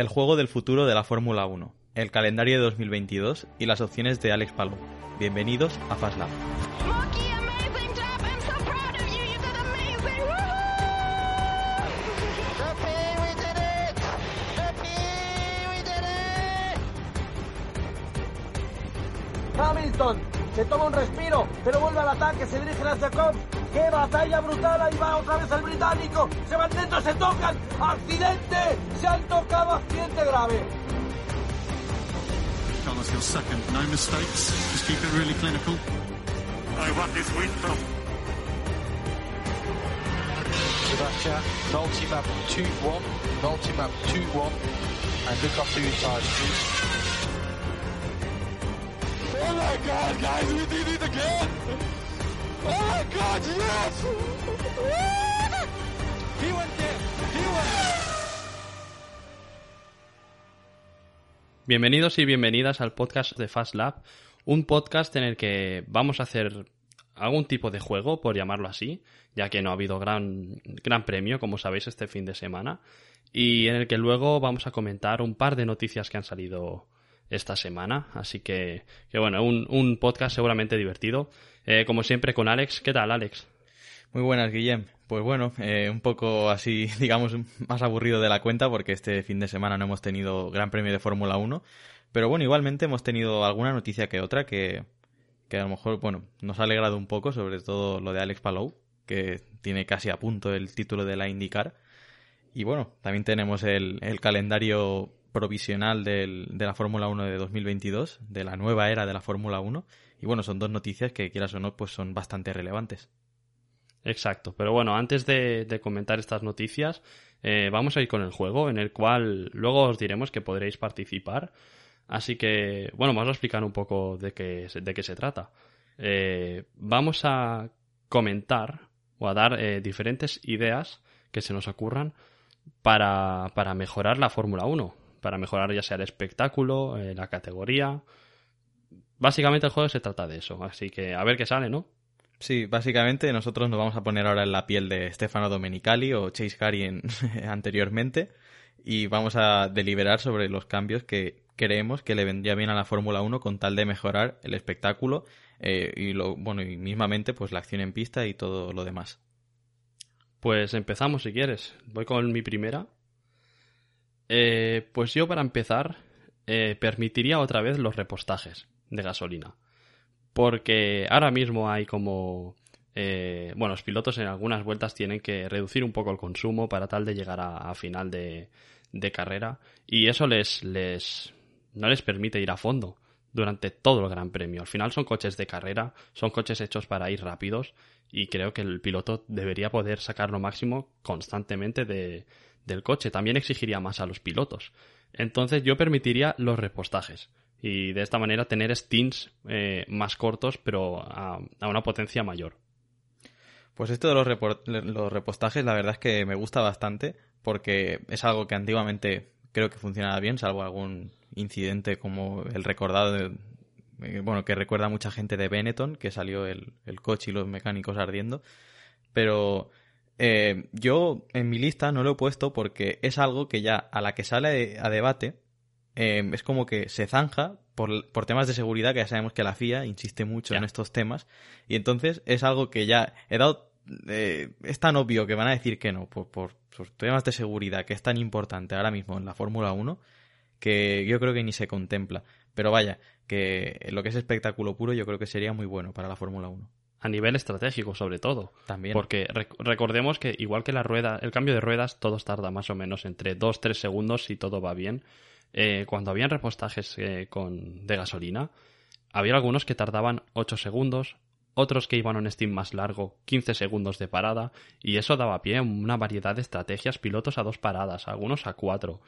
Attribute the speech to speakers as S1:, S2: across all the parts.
S1: el juego del futuro de la Fórmula 1, el calendario de 2022 y las opciones de Alex Palou. Bienvenidos a Fast Lab.
S2: Lucky, amazing job. I'm so proud of you. You did amazing. Woohoo!
S3: Sophie, we did it! Sophie, we did it!
S4: Hamilton se toma un respiro, pero vuelve al ataque, se dirige hacia Cobb. ¡Qué batalla brutal! Ahí va otra vez el británico. Se van dentro, se tocan. ¡Accidente! Se han tocado, accidente grave.
S5: Carlos, your second. No mistakes. Just keep it really clinical.
S6: I want this win from
S7: Sebastian, multi-map 2-1, multi-map 2-1, and look after your tires, please.
S3: Oh my god, guys, we did it again! Oh my god, yes!
S8: Bienvenidos y bienvenidas al podcast de Fast Lab, un podcast en el que vamos a hacer algún tipo de juego, por llamarlo así, ya que no ha habido gran, gran premio, como sabéis, este fin de semana, y en el que luego vamos a comentar un par de noticias que han salido esta semana, así que, que bueno, un, un podcast seguramente divertido, Eh, como siempre con Alex. ¿Qué tal, Alex?
S1: Muy buenas, Guillem. Pues bueno, eh, un poco así, digamos, más aburrido de la cuenta porque este fin de semana no hemos tenido Gran Premio de Fórmula 1. Pero bueno, igualmente hemos tenido alguna noticia que otra que, que a lo mejor, bueno, nos ha alegrado un poco, sobre todo lo de Alex Palou, que tiene casi a punto el título de la IndyCar. Y bueno, también tenemos el, el calendario provisional del, de la Fórmula 1 de 2022, de la nueva era de la Fórmula 1. Y bueno, son dos noticias que, quieras o no, pues son bastante relevantes.
S8: Exacto, pero bueno, antes de, comentar estas noticias, eh, vamos a ir con el juego, en el cual luego os diremos que podréis participar. Así que, bueno, vamos a explicar un poco de qué, de qué se trata. Eh, vamos a comentar o a dar eh, diferentes ideas que se nos ocurran para, para mejorar la Fórmula 1, para mejorar ya sea el espectáculo, la categoría. Básicamente el juego se trata de eso, así que a ver qué sale, ¿no?
S1: Sí, básicamente nosotros nos vamos a poner ahora en la piel de Stefano Domenicali o Chase Carey en- anteriormente y vamos a deliberar sobre los cambios que creemos que le vendría bien a la Fórmula 1 con tal de mejorar el espectáculo eh, y lo bueno y mismamente pues la acción en pista y todo lo demás.
S8: Pues empezamos si quieres. Voy con mi primera. Eh, pues yo para empezar eh, permitiría otra vez los repostajes de gasolina. Porque ahora mismo hay como... eh, bueno, los pilotos en algunas vueltas tienen que reducir un poco el consumo para tal de llegar a, final de, de carrera. Y eso les, les... no les permite ir a fondo durante todo el Gran Premio. Al final son coches de carrera, son coches hechos para ir rápidos y creo que el piloto debería poder sacar lo máximo constantemente de, del coche. También exigiría más a los pilotos. Entonces yo permitiría los repostajes y de esta manera tener stints eh, más cortos pero a, una potencia mayor.
S1: Pues esto de los, los repostajes la verdad es que me gusta bastante porque es algo que antiguamente creo que funcionaba bien, salvo algún incidente como el recordado, eh, bueno, que recuerda a mucha gente de Benetton, que salió el, el coche y los mecánicos ardiendo. Pero eh, yo en mi lista no lo he puesto porque es algo que ya a la que sale a debate eh, es como que se zanja por, por temas de seguridad, que ya sabemos que la FIA insiste mucho
S8: Ya.
S1: en estos temas. Y entonces es algo que ya he dado. eh, es tan obvio que van a decir que no, por, por, por temas de seguridad, que es tan importante ahora mismo en la Fórmula 1, que yo creo que ni se contempla. Pero vaya, que lo que es espectáculo puro, yo creo que sería muy bueno para la Fórmula 1.
S8: A nivel estratégico sobre todo.
S1: También.
S8: Porque rec- recordemos que igual que la rueda, el cambio de ruedas, todo tarda más o menos entre 2-3 segundos si todo va bien. Eh, cuando habían repostajes eh, de gasolina, había algunos que tardaban 8 segundos, otros que iban a un steam más largo, 15 segundos de parada, y eso daba pie a una variedad de estrategias, pilotos a dos paradas, algunos a cuatro,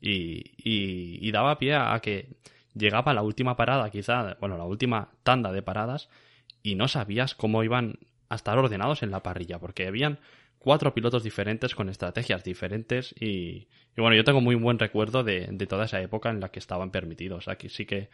S8: y, y, y daba pie a que llegaba la última parada, quizá, bueno, la última tanda de paradas, y no sabías cómo iban a estar ordenados en la parrilla, porque habían cuatro pilotos diferentes con estrategias diferentes y, y bueno, yo tengo muy buen recuerdo de, de toda esa época en la que estaban permitidos. Aquí sí que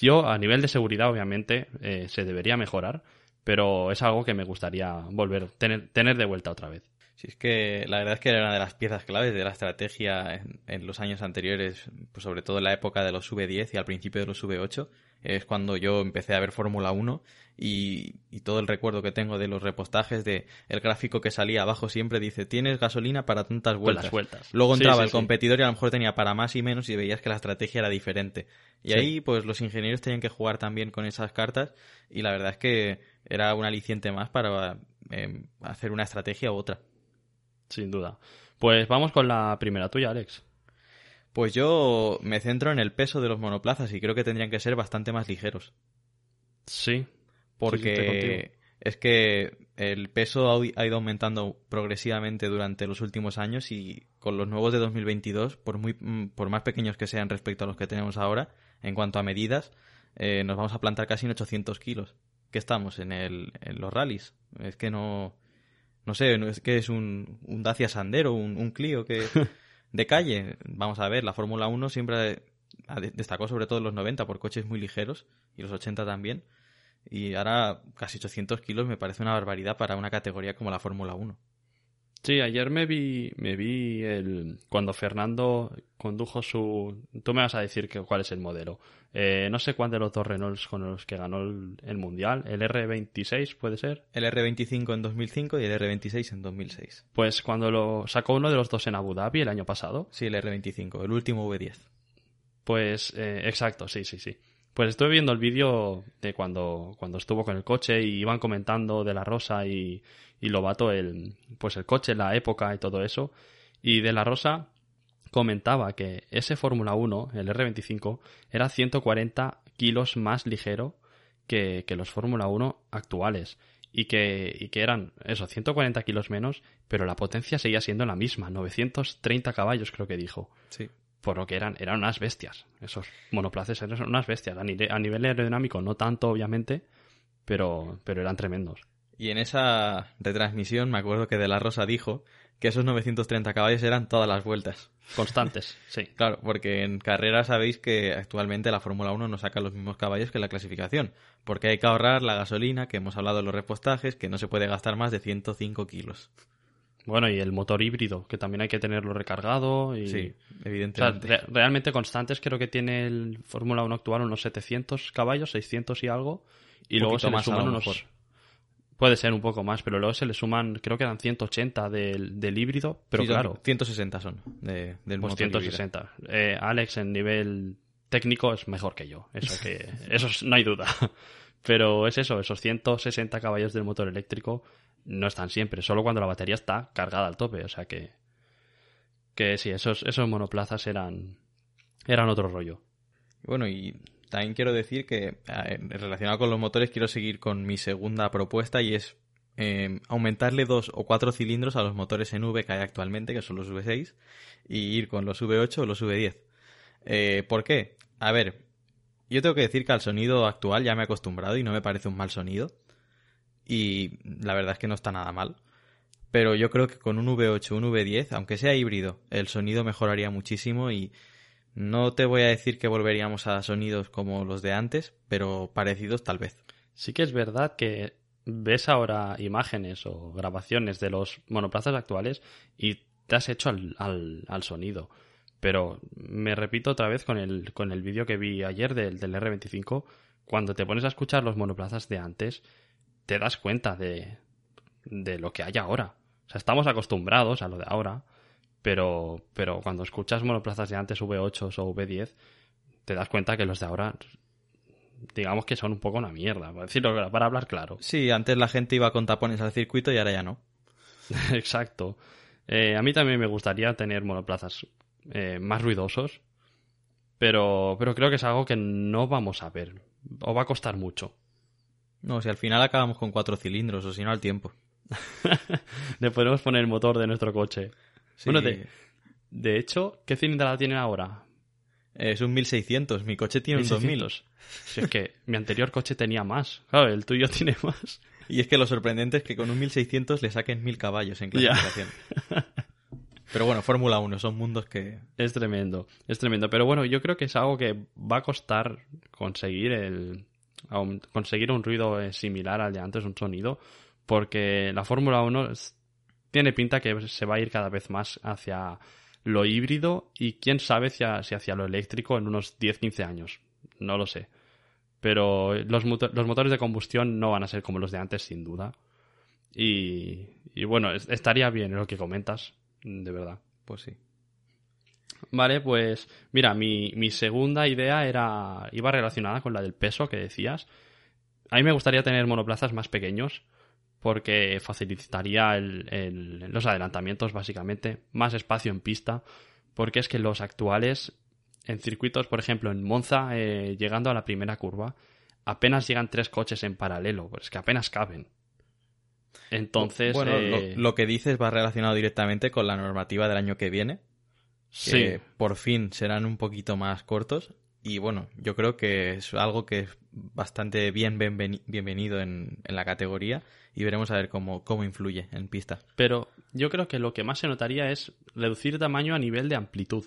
S8: yo a nivel de seguridad obviamente eh, se debería mejorar, pero es algo que me gustaría volver, tener, tener de vuelta otra vez.
S1: Sí, es que la verdad es que era una de las piezas claves de la estrategia en, en los años anteriores, pues sobre todo en la época de los V10 y al principio de los V8, es cuando yo empecé a ver Fórmula 1 y, y todo el recuerdo que tengo de los repostajes, de el gráfico que salía abajo siempre dice, tienes gasolina para tantas vueltas.
S8: las vueltas.
S1: Luego entraba
S8: sí,
S1: el
S8: sí.
S1: competidor y a lo mejor tenía para más y menos y veías que la estrategia era diferente. Y ahí pues los ingenieros tenían que jugar también con esas cartas y la verdad es que era un aliciente más para eh, hacer una estrategia u otra.
S8: Sin duda. Pues vamos con la primera tuya, Alex.
S1: Pues yo me centro en el peso de los monoplazas y creo que tendrían que ser bastante más ligeros.
S8: Sí.
S1: Porque es que el peso ha ha ido aumentando progresivamente durante los últimos años y con los nuevos de 2022, por, muy, mm, por más pequeños que sean respecto a los que tenemos ahora, en cuanto a medidas, eh, nos vamos a plantar casi en 800 kilos. ¿Qué estamos? En, el, en los rallies. Es que no... No sé, no es que es un, un Dacia Sandero, un, un Clio que de calle. Vamos a ver, la Fórmula 1 siempre destacó sobre todo en los 90 por coches muy ligeros y los 80 también. Y ahora casi 800 kilos me parece una barbaridad para una categoría como la Fórmula 1.
S8: Sí, ayer me vi, me vi el, cuando Fernando condujo su... Tú me vas a decir que, cuál es el modelo. Eh, no sé cuál de los dos Renaults con los que ganó el, el Mundial. ¿El R26 puede ser?
S1: El R25 en 2005 y el R26 en 2006.
S8: Pues cuando lo sacó uno de los dos en Abu Dhabi el año pasado.
S1: Sí, el R25, el último V10.
S8: Pues, eh, exacto, sí, sí, sí. Pues estuve viendo el vídeo de cuando, cuando estuvo con el coche y iban comentando de la Rosa y, y Lobato el, pues el coche, la época y todo eso. Y de la Rosa comentaba que ese Fórmula 1, el R25, era 140 kilos más ligero que, que los Fórmula 1 actuales. Y que, y que eran, eso, 140 kilos menos, pero la potencia seguía siendo la misma, 930 caballos creo que dijo
S1: Sí.
S8: Por lo que eran, eran unas bestias. Esos monoplazas eran unas bestias. A, nivel- a nivel aerodinámico no tanto, obviamente, pero, pero eran tremendos.
S1: Y en esa retransmisión me acuerdo que De La Rosa dijo que esos 930 caballos eran todas las vueltas.
S8: Constantes, sí.
S1: Claro, porque en carrera sabéis que actualmente la Fórmula 1 no saca los mismos caballos que la clasificación, porque hay que ahorrar la gasolina, que hemos hablado de los repostajes, que no se puede gastar más de 105 kilos.
S8: Bueno, y el motor híbrido, que también hay que tenerlo recargado. Y...
S1: Sí,
S8: O sea,
S1: evidentemente.
S8: re- realmente constantes creo que tiene el Fórmula 1 actual unos 700 caballos, 600 y algo. Y
S1: Un
S8: luego se le
S1: más
S8: suman unos... Puede ser un poco más, pero luego se le suman, creo que eran 180 del, del híbrido, pero
S1: Sí,
S8: claro,
S1: 160 son de- del
S8: pues
S1: motor híbrido.
S8: 160. Eh, Alex en nivel técnico es mejor que yo, eso que eso es- no hay duda. Pero es eso, esos 160 caballos del motor eléctrico no están siempre, solo cuando la batería está cargada al tope, o sea que que sí, esos esos monoplazas eran eran otro rollo.
S1: Bueno, y también quiero decir que relacionado con los motores quiero seguir con mi segunda propuesta y es eh, aumentarle dos o cuatro cilindros a los motores en V que hay actualmente, que son los V6, y ir con los V8 o los V10. Eh, ¿Por qué? A ver, yo tengo que decir que al sonido actual ya me he acostumbrado y no me parece un mal sonido. Y la verdad es que no está nada mal. Pero yo creo que con un V8 un V10, aunque sea híbrido, el sonido mejoraría muchísimo y no te voy a decir que volveríamos a sonidos como los de antes, pero parecidos tal vez.
S8: Sí que es verdad que ves ahora imágenes o grabaciones de los monoplazas actuales y te has hecho al, al, al sonido. Pero me repito otra vez con el, con el vídeo que vi ayer del, del R25, cuando te pones a escuchar los monoplazas de antes, te das cuenta de, de lo que hay ahora. O sea, estamos acostumbrados a lo de ahora, pero, pero cuando escuchas monoplazas de antes, V8 o V10, te das cuenta que los de ahora digamos que son un poco una mierda, para decirlo para hablar claro.
S1: Sí, antes la gente iba con tapones al circuito y ahora ya no.
S8: Exacto. Eh, a mí también me gustaría tener monoplazas eh, más ruidosos, pero, pero creo que es algo que no vamos a ver, o va a costar mucho.
S1: No, si al final acabamos con cuatro cilindros, o si no al tiempo.
S8: Le podemos poner el motor de nuestro coche.
S1: Sí,
S8: Bueno, de, de hecho, ¿qué cilindrada tiene ahora?
S1: Es un 1600, mi coche tiene un 2000.
S8: 1600. Si es que mi anterior coche tenía más. Claro, el tuyo tiene más.
S1: Y es que lo sorprendente es que con un 1600 le saquen 1000 caballos en clasificación. Pero bueno, Fórmula 1, son mundos que...
S8: Es tremendo, es tremendo. Pero bueno, yo creo que es algo que va a costar conseguir el conseguir un ruido eh, similar al de antes, un sonido, porque la Fórmula 1 es- tiene pinta que se va a ir cada vez más hacia lo híbrido y quién sabe si, hacia lo eléctrico en unos 10-15 años. No lo sé. Pero los, moto- los motores de combustión no van a ser como los de antes, sin duda. Y, y bueno, es- estaría bien lo que comentas, de verdad.
S1: Pues sí.
S8: Vale, pues mira, mi, mi segunda idea era iba relacionada con la del peso que decías. A mí me gustaría tener monoplazas más pequeños porque facilitaría el- el- los adelantamientos básicamente, más espacio en pista, porque es que los actuales en circuitos, por ejemplo en Monza, eh, llegando a la primera curva, apenas llegan tres coches en paralelo, pues es que apenas caben. Entonces,
S1: bueno,
S8: eh,
S1: lo, lo que dices va relacionado directamente con la normativa del año que viene, que
S8: sí,
S1: por fin serán un poquito más cortos. Y bueno, yo creo que es algo que es bastante bien bienveni- bienvenido en, en la categoría y veremos a ver cómo, cómo influye en pista.
S8: Pero yo creo que lo que más se notaría es reducir tamaño a nivel de amplitud.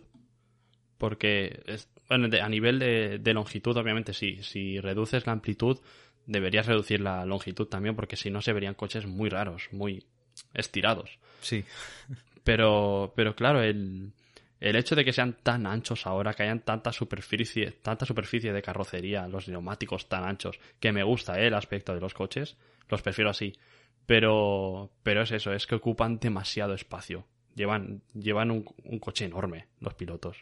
S8: Porque, es- bueno, de- a nivel de, de longitud, obviamente, sí. Si reduces la amplitud, deberías reducir la longitud también, porque si no se verían coches muy raros, muy estirados.
S1: Sí,
S8: Pero, pero claro, el, el hecho de que sean tan anchos ahora, que hayan tanta superficie, tanta superficie de carrocería, los neumáticos tan anchos, que me gusta ¿eh? el aspecto de los coches, los prefiero así. Pero, pero es eso, es que ocupan demasiado espacio. Llevan, llevan un, un coche enorme los pilotos.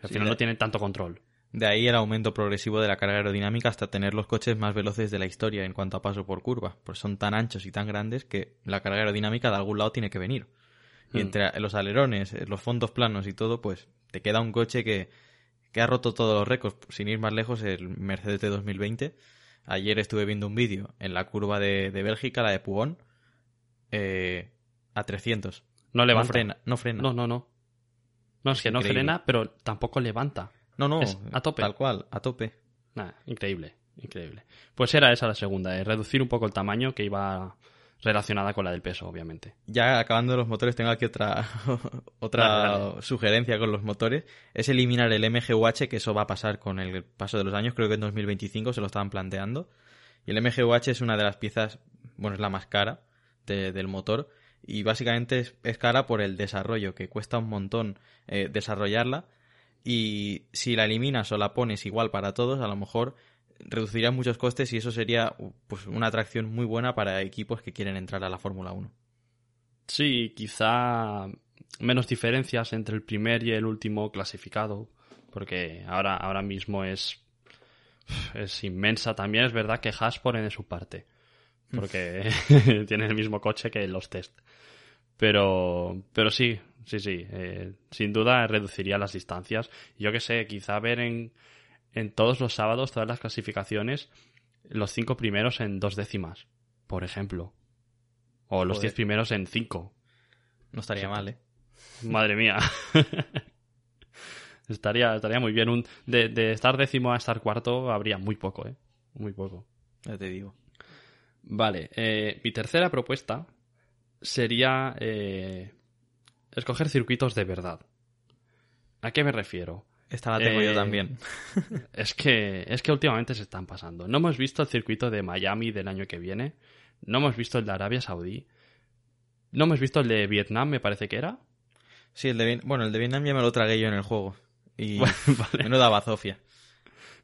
S8: Al
S1: Sí,
S8: final
S1: de-
S8: no tienen tanto control.
S1: de ahí el aumento progresivo de la carga aerodinámica hasta tener los coches más veloces de la historia en cuanto a paso por curva. Pues son tan anchos y tan grandes que la carga aerodinámica de algún lado tiene que venir. Y
S8: Hmm.
S1: entre los alerones, eh, los fondos planos y todo, pues te queda un coche que, que ha roto todos los récords. Sin ir más lejos, el Mercedes de 2020. Ayer estuve viendo un vídeo en la curva de, de Bélgica, la de Pugón, eh, a 300.
S8: No
S1: No
S8: levanta.
S1: frena, no frena.
S8: No, no, no. No, es que no frena, pero tampoco levanta.
S1: no, no,
S8: es a tope.
S1: Tal cual, a tope.
S8: Nada, increíble, increíble. Pues era esa la segunda, eh, reducir un poco el tamaño que iba relacionada con la del peso, obviamente.
S1: Ya acabando los motores, tengo aquí otra, otra
S8: Dale, dale.
S1: sugerencia con los motores. Es eliminar el MGUH, que eso va a pasar con el paso de los años. Creo que en 2025 se lo estaban planteando. Y el MGUH es una de las piezas, bueno, es la más cara de- del motor. Y básicamente es, es cara por el desarrollo, que cuesta un montón eh, desarrollarla. Y si la eliminas o la pones igual para todos, a lo mejor reduciría muchos costes y eso sería pues una atracción muy buena para equipos que quieren entrar a la Fórmula 1.
S8: Sí, quizá menos diferencias entre el primer y el último clasificado, porque ahora, ahora mismo es, es inmensa. También es verdad que Haas pone de su parte, porque tiene el mismo coche que los test. Pero, pero sí, sí, sí, eh, sin duda reduciría las distancias. Yo que sé, quizá ver en, en todos los sábados, todas las clasificaciones, los cinco primeros en dos décimas, por ejemplo. O los diez primeros en cinco.
S1: No estaría mal, ¿eh?
S8: Madre mía. estaría, estaría muy bien. Un, de, de estar décimo a estar cuarto habría muy poco, ¿eh? Muy poco.
S1: Ya te digo.
S8: Vale, eh, mi tercera propuesta sería eh, escoger circuitos de verdad. ¿A qué me refiero?
S1: Esta la tengo
S8: Eh,
S1: yo también.
S8: Es que, es que últimamente se están pasando. No hemos visto el circuito de Miami del año que viene. No hemos visto el de Arabia Saudí. No hemos visto el de Vietnam, me parece que era.
S1: Sí, el de bueno, el de Vietnam ya me lo tragué yo en el juego. Y
S8: Bueno, vale.
S1: menuda bazofia.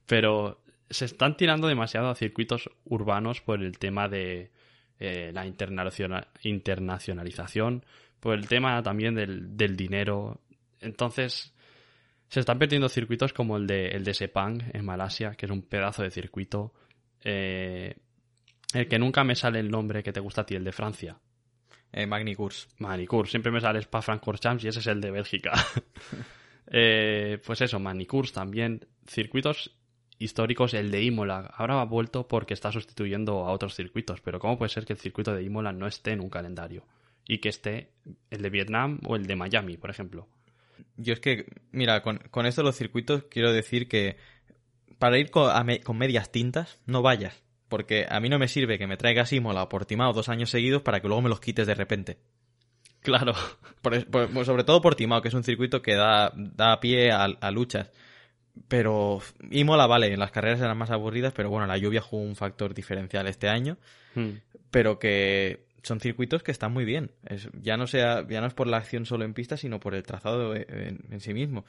S8: pero se están tirando demasiado a circuitos urbanos por el tema de eh, la internaciona- internacionalización, por el tema también del, del dinero. Entonces, se están perdiendo circuitos como el de, el de Sepang en Malasia, que es un pedazo de circuito. eh, el que nunca me sale el nombre que te gusta a ti, el de Francia.
S1: Eh, Magnicurs.
S8: Manicure, siempre me sale Spa Francorchamps y ese es el de Bélgica. Eh, pues eso, Manicurs también. Circuitos históricos, el de Imola. Ahora ha vuelto porque está sustituyendo a otros circuitos, pero ¿cómo puede ser que el circuito de Imola no esté en un calendario? Y que esté el de Vietnam o el de Miami, por ejemplo.
S1: Yo es que, mira, con, con esto de los circuitos quiero decir que para ir con, me- con medias tintas, no vayas. Porque a mí no me sirve que me traigas Imola o Portimao dos años seguidos para que luego me los quites de repente.
S8: Claro.
S1: Por es- por- por- sobre todo Portimao, que es un circuito que da, da pie a, a luchas. Pero Imola, vale, las carreras eran más aburridas, pero bueno, la lluvia jugó un factor diferencial este año.
S8: Hmm.
S1: pero que son circuitos que están muy bien. Es- ya, no sea, ya no es por la acción solo en pista, sino por el trazado en, en- en sí mismo.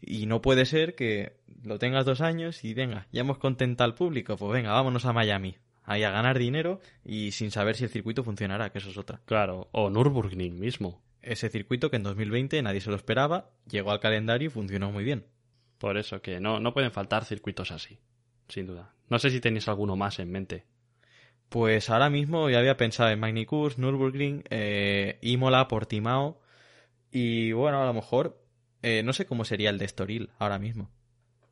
S1: Y no puede ser que lo tengas dos años y venga, ya hemos contentado al público, pues venga, vámonos a Miami. Ahí a ganar dinero y sin saber si el circuito funcionará, que eso es otra.
S8: Claro, o Nürburgring mismo.
S1: Ese circuito que en 2020 nadie se lo esperaba, llegó al calendario y funcionó muy bien.
S8: Por eso que no, no pueden faltar circuitos así, sin duda. No sé si tenéis alguno más en mente.
S1: Pues ahora mismo ya había pensado en Magny-Cours, Nürburgring, eh, Imola, Portimao y bueno, a lo mejor eh, no sé cómo sería el de Estoril ahora mismo.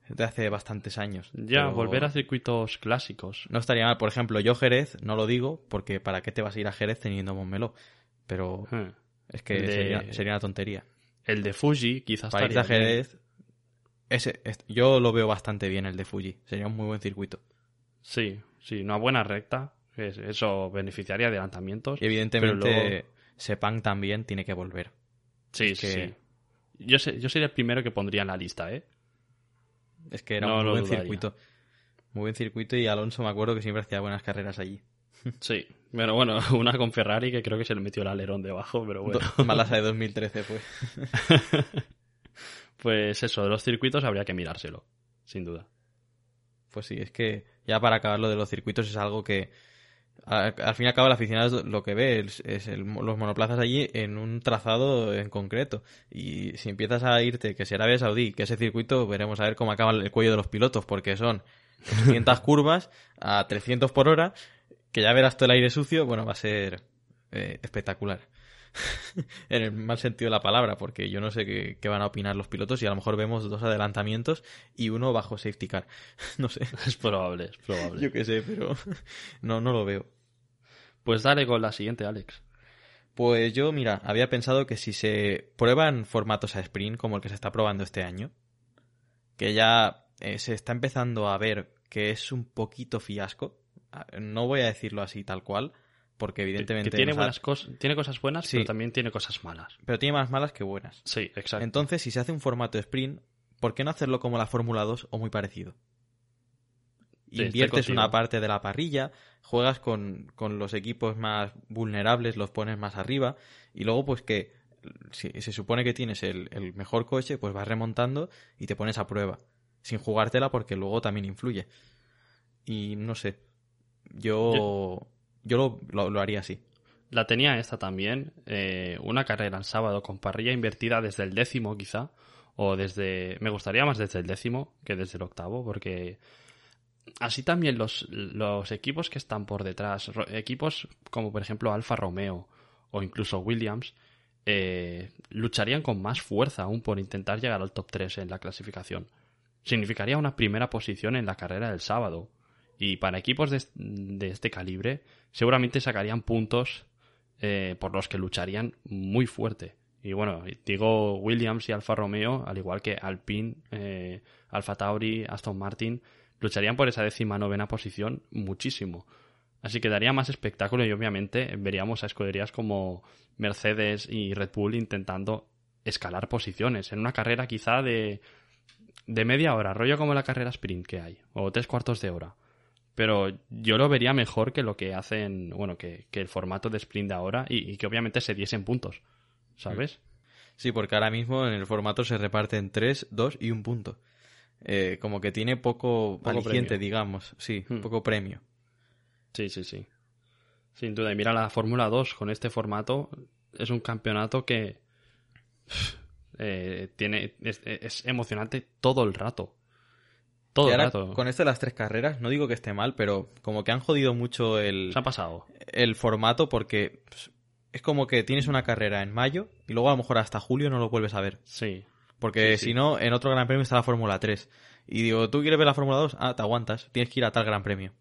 S1: De hace bastantes años.
S8: Ya,
S1: pero
S8: volver a circuitos clásicos.
S1: No estaría mal. Por ejemplo, yo Jerez, no lo digo porque ¿para qué te vas a ir a Jerez teniendo Montmeló? Pero
S8: Eh,
S1: es que
S8: de-
S1: sería, sería una tontería.
S8: El de Fuji quizás
S1: Para a
S8: bien.
S1: Jerez, ese, es- yo lo veo bastante bien el de Fuji. Sería un muy buen circuito.
S8: Sí, sí, una buena recta. Es- Eso beneficiaría de adelantamientos.
S1: Y evidentemente
S8: luego-
S1: Sepang también tiene que volver.
S8: Sí,
S1: es
S8: sí,
S1: que-
S8: sí. Yo, sé- yo sería el primero que pondría en la lista, ¿eh?
S1: Es que era
S8: No
S1: un muy buen
S8: dudaría.
S1: circuito. Muy buen circuito y Alonso me acuerdo que siempre hacía buenas carreras allí.
S8: Sí. Pero bueno, una con Ferrari que creo que se le metió el alerón debajo, pero bueno.
S1: Malasa de 2013 fue.
S8: Pues eso, de los circuitos habría que mirárselo, sin duda.
S1: Pues sí, es que ya para acabar lo de los circuitos es algo que al fin y al cabo el aficionado lo que ve es, es el- los monoplazas allí en un trazado en concreto. Y si empiezas a irte, que si Arabia Saudí, que ese circuito, veremos a ver cómo acaba el cuello de los pilotos, porque son 500 curvas a 300 por hora, que ya verás todo el aire sucio, bueno, va a ser eh, espectacular. en el mal sentido de la palabra, porque yo no sé qué, qué van a opinar los pilotos y a lo mejor vemos dos adelantamientos y uno bajo safety car. no sé.
S8: Es probable, es probable.
S1: Yo qué sé, pero no, no lo veo.
S8: Pues dale con la siguiente, Alex.
S1: Pues yo, mira, había pensado que si se prueban formatos a sprint como el que se está probando este año, que ya eh, se está empezando a ver que es un poquito fiasco, no voy a decirlo así tal cual, porque evidentemente...
S8: que tiene,
S1: nos ha-
S8: buenas cos- tiene cosas buenas,
S1: Sí.
S8: pero también tiene cosas malas.
S1: Pero tiene más malas que buenas.
S8: Sí, exacto.
S1: Entonces, si se hace un formato sprint, ¿por qué no hacerlo como la Fórmula 2 o muy parecido?
S8: Sí,
S1: Inviertes una parte de la parrilla, juegas con, con los equipos más vulnerables, los pones más arriba, y luego pues que si se supone que tienes el, el mejor coche, pues vas remontando y te pones a prueba, sin jugártela porque luego también influye. Y no sé, yo, yo, lo, lo- haría así.
S8: La tenía esta también, eh, una carrera el sábado con parrilla invertida desde el décimo quizá, o desde... Me gustaría más desde el décimo que desde el octavo, porque así también los, los equipos que están por detrás, equipos como por ejemplo Alfa Romeo o incluso Williams, eh, lucharían con más fuerza aún por intentar llegar al top 3 en la clasificación. Significaría una primera posición en la carrera del sábado. Y para equipos de, este calibre, seguramente sacarían puntos eh, por los que lucharían muy fuerte. Y bueno, digo Williams y Alfa Romeo, al igual que Alpine, eh, Alfa Tauri, Aston Martin, lucharían por esa décima novena posición muchísimo. Así que daría más espectáculo y obviamente veríamos a escuderías como Mercedes y Red Bull intentando escalar posiciones en una carrera quizá de, de media hora, rollo como la carrera sprint que hay, o tres cuartos de hora. Pero yo lo vería mejor que lo que hacen, bueno, que, que el formato de sprint de ahora y, y que obviamente se diesen puntos, ¿sabes?
S1: Sí, porque ahora mismo en el formato se reparten 3, 2 y un punto. Eh, como que tiene poco,
S8: Poco
S1: aliciente, digamos. Sí,
S8: Hmm.
S1: poco premio.
S8: Sí, sí, sí. Sin duda. Y mira la Fórmula 2 con este formato. Es un campeonato que eh, tiene es, es emocionante todo el rato. Todo
S1: Y
S8: el
S1: ahora,
S8: rato.
S1: con esto de las tres carreras, no digo que esté mal, pero como que han jodido mucho el,
S8: Se ha pasado.
S1: el formato porque pues, es como que tienes una carrera en mayo y luego a lo mejor hasta julio no lo vuelves a ver.
S8: Sí.
S1: Porque
S8: Sí, sí.
S1: si no, en otro gran premio está la Fórmula 3. Y digo, ¿tú quieres ver la Fórmula 2? Ah, te aguantas. Tienes que ir a tal gran premio.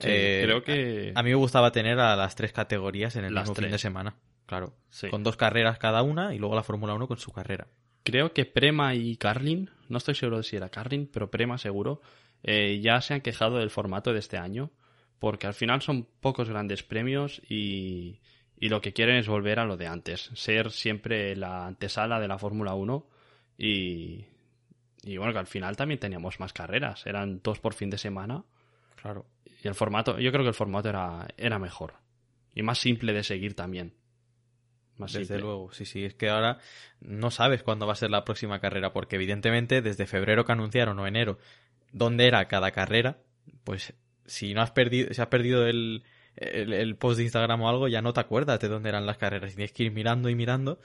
S8: Sí,
S1: Eh,
S8: creo que.
S1: A mí me gustaba tener a las tres categorías en el
S8: Las
S1: mismo fin de semana. Claro.
S8: Sí.
S1: Con dos carreras cada una y luego la Fórmula 1 con su carrera.
S8: Creo que Prema y Carlin, no estoy seguro de si era Carlin, pero Prema seguro, eh, ya se han quejado del formato de este año, porque al final son pocos grandes premios y, y lo que quieren es volver a lo de antes, ser siempre la antesala de la Fórmula 1 y, y bueno, que al final también teníamos más carreras, eran dos por fin de semana
S1: Claro.
S8: y el formato, yo creo que el formato era, era mejor, Y más simple de seguir también. Más
S1: Desde
S8: simple.
S1: luego, sí, sí, es que ahora no sabes cuándo va a ser la próxima carrera, porque evidentemente desde febrero que anunciaron o enero dónde era cada carrera, pues si no has perdido, si has perdido el, el, el post de Instagram o algo, ya no te acuerdas de dónde eran las carreras, y tienes que ir mirando y mirando,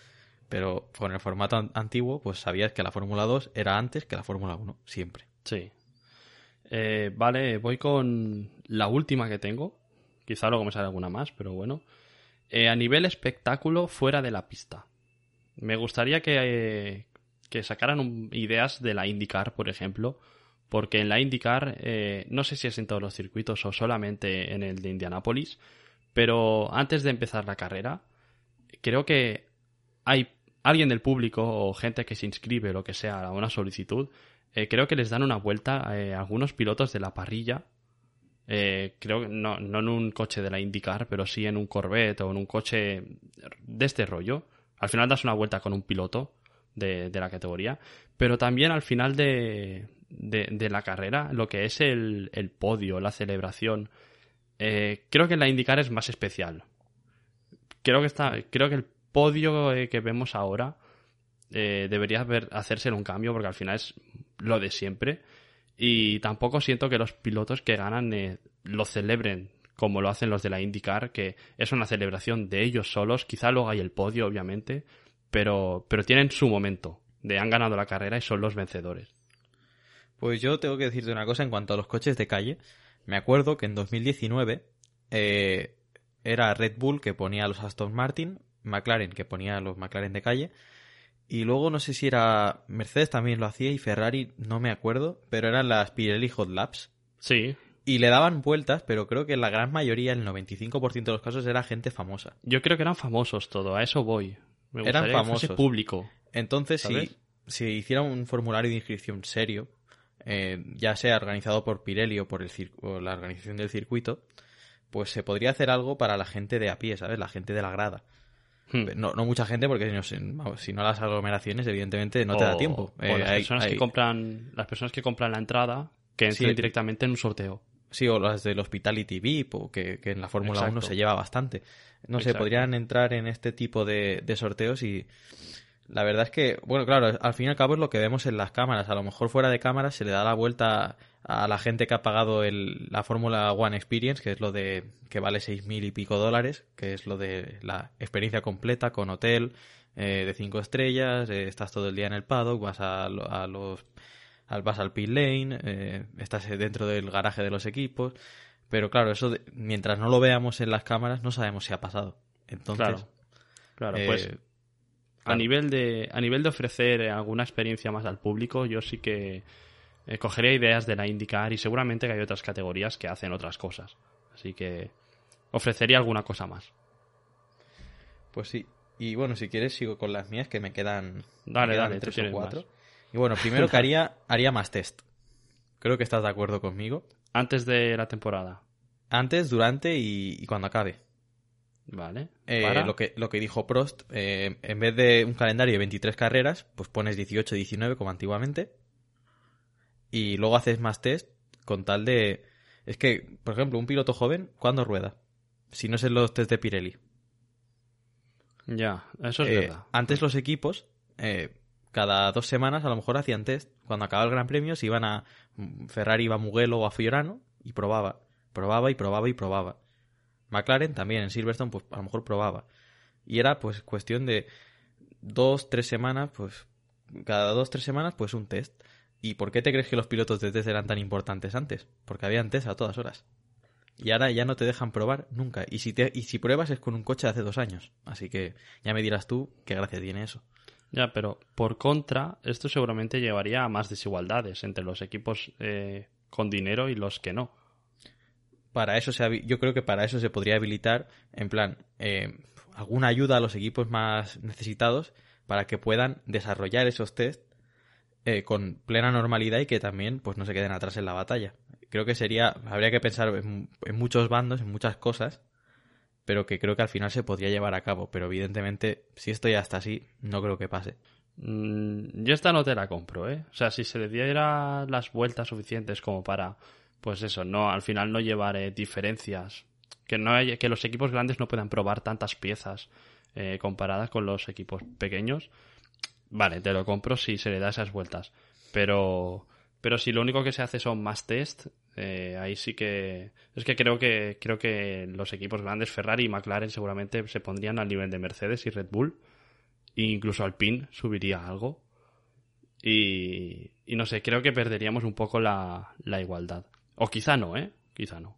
S1: pero con el formato an- antiguo, pues sabías que la Fórmula 2 era antes que la Fórmula 1, siempre.
S8: Sí. Eh, vale, voy con la última que tengo. Quizá luego me sale alguna más, pero bueno. Eh, a nivel espectáculo fuera de la pista. Me gustaría que, eh, que sacaran ideas de la IndyCar, por ejemplo. Porque en la IndyCar, eh, no sé si es en todos los circuitos o solamente en el de Indianápolis, pero antes de empezar la carrera, creo que hay alguien del público o gente que se inscribe, lo que sea, a una solicitud, creo que les dan una vuelta a algunos pilotos de la parrilla. Eh, creo que no, no en un coche de la IndyCar, pero sí en un Corvette o en un coche de este rollo. Al final das una vuelta con un piloto de, de la categoría, pero también al final de, de, la carrera, lo que es el, el podio, la celebración, eh, creo que la IndyCar es más especial. Creo que, está, creo que el podio eh, que vemos ahora debería haber, hacerse un cambio porque al final es lo de siempre. Y tampoco siento que los pilotos que ganan eh, lo celebren como lo hacen los de la IndyCar, que es una celebración de ellos solos. Quizá luego hay el podio, obviamente, pero, pero tienen su momento de han ganado la carrera y son los vencedores.
S1: Pues yo tengo que decirte una cosa en cuanto a los coches de calle. Me acuerdo que en 2019 eh, era Red Bull que ponía a los Aston Martin, McLaren que ponía a los McLaren de calle, y luego no sé si era Mercedes también lo hacía y Ferrari no me acuerdo, pero eran las Pirelli Hot Laps.
S8: Sí,
S1: Y le daban vueltas, pero creo que en la gran mayoría, el 95% de los casos, era gente famosa.
S8: yo creo que eran famosos todo, a eso voy. Me
S1: Eran
S8: gustaría que fuese
S1: famosos.
S8: público.
S1: Entonces, si,
S8: ¿Sabes?
S1: si hiciera un formulario de inscripción serio, eh, ya sea organizado por Pirelli o por el o la organización del circuito, pues se podría hacer algo para la gente de a pie, ¿sabes? La gente de la grada.
S8: Hmm.
S1: No, no mucha gente, porque no sé, si no las aglomeraciones, evidentemente no te da tiempo.
S8: o
S1: Eh,
S8: las,
S1: hay-
S8: personas
S1: hay-
S8: que compran, las personas que compran la entrada, que entren
S1: Sí.
S8: directamente en un sorteo.
S1: Sí, o las del Hospitality VIP, o que, que en la Fórmula 1
S8: Exacto.
S1: se lleva bastante. No sé,
S8: Exacto.
S1: podrían entrar en este tipo de, de sorteos y la verdad es que, bueno, claro, al fin y al cabo es lo que vemos en las cámaras. A lo mejor fuera de cámaras se le da la vuelta a la gente que ha pagado el, la Fórmula One Experience, que es lo de que vale seis mil y pico dólares, que es lo de la experiencia completa con hotel eh, de cinco estrellas, eh, estás todo el día en el paddock, vas a, a los al- vas al pit lane, eh, estás dentro del garaje de los equipos, pero claro, eso de- mientras no lo veamos en las cámaras no sabemos si ha pasado. Entonces,
S8: Claro. Claro,
S1: eh,
S8: pues a
S1: claro.
S8: nivel de a nivel de ofrecer alguna experiencia más al público, yo sí que eh, cogería ideas de la IndyCar y seguramente que hay otras categorías que hacen otras cosas. Así que ofrecería alguna cosa más.
S1: Pues sí. Y bueno, si quieres sigo con las mías que me quedan, me
S8: Dale,
S1: quedan
S8: dale, tú
S1: tres o cuatro.
S8: más.
S1: Y bueno, primero que haría haría más test. Creo que estás de acuerdo conmigo.
S8: Antes de la temporada.
S1: Antes, durante y, y cuando acabe.
S8: Vale.
S1: Eh, lo, que, lo que dijo Prost, eh, en vez de un calendario de 23 carreras, pues pones 18, 19 como antiguamente. Y luego haces más test con tal de... Es que, por ejemplo, un piloto joven, ¿cuándo rueda? Si no es en los test de Pirelli.
S8: Ya, eso es
S1: Eh,
S8: verdad.
S1: Antes los equipos, eh, cada dos semanas a lo mejor hacían test. Cuando acababa el Gran Premio, se iban a mm, Ferrari, iba a Mugello o a Fiorano y probaba. Probaba y probaba y probaba. McLaren también en Silverstone, pues a lo mejor probaba. Y era pues cuestión de dos, tres semanas, pues cada dos, tres semanas, pues un test. ¿Y por qué te crees que los pilotos de test eran tan importantes antes? Porque habían test a todas horas. Y ahora ya no te dejan probar nunca. Y si, te, y si pruebas es con un coche de hace dos años. Así que ya me dirás tú qué gracia tiene eso.
S8: Ya, pero por contra, esto seguramente llevaría a más desigualdades entre los equipos eh, con dinero y los que no.
S1: Para eso se, yo creo que para eso se podría habilitar, en plan, eh, alguna ayuda a los equipos más necesitados para que puedan desarrollar esos test eh, con plena normalidad y que también pues no se queden atrás en la batalla. Creo que sería, habría que pensar en, muchos bandos, en muchas cosas, pero que creo que al final se podría llevar a cabo. Pero evidentemente, si esto ya está así, no creo que pase.
S8: Mm, yo esta no te la compro, ¿eh? O sea, si se le diera las vueltas suficientes como para, pues eso, no, al final no llevar eh, diferencias Que, no hay, que los equipos grandes no puedan probar tantas piezas eh, comparadas con los equipos pequeños. Vale, te lo compro si se le da esas vueltas. Pero, pero si lo único que se hace son más test, eh, ahí sí que. Es que creo que creo que los equipos grandes, Ferrari y McLaren, seguramente se pondrían al nivel de Mercedes y Red Bull. E incluso Alpine subiría algo. Y, y no sé, creo que perderíamos un poco la, la igualdad. O quizá no, ¿eh? Quizá no.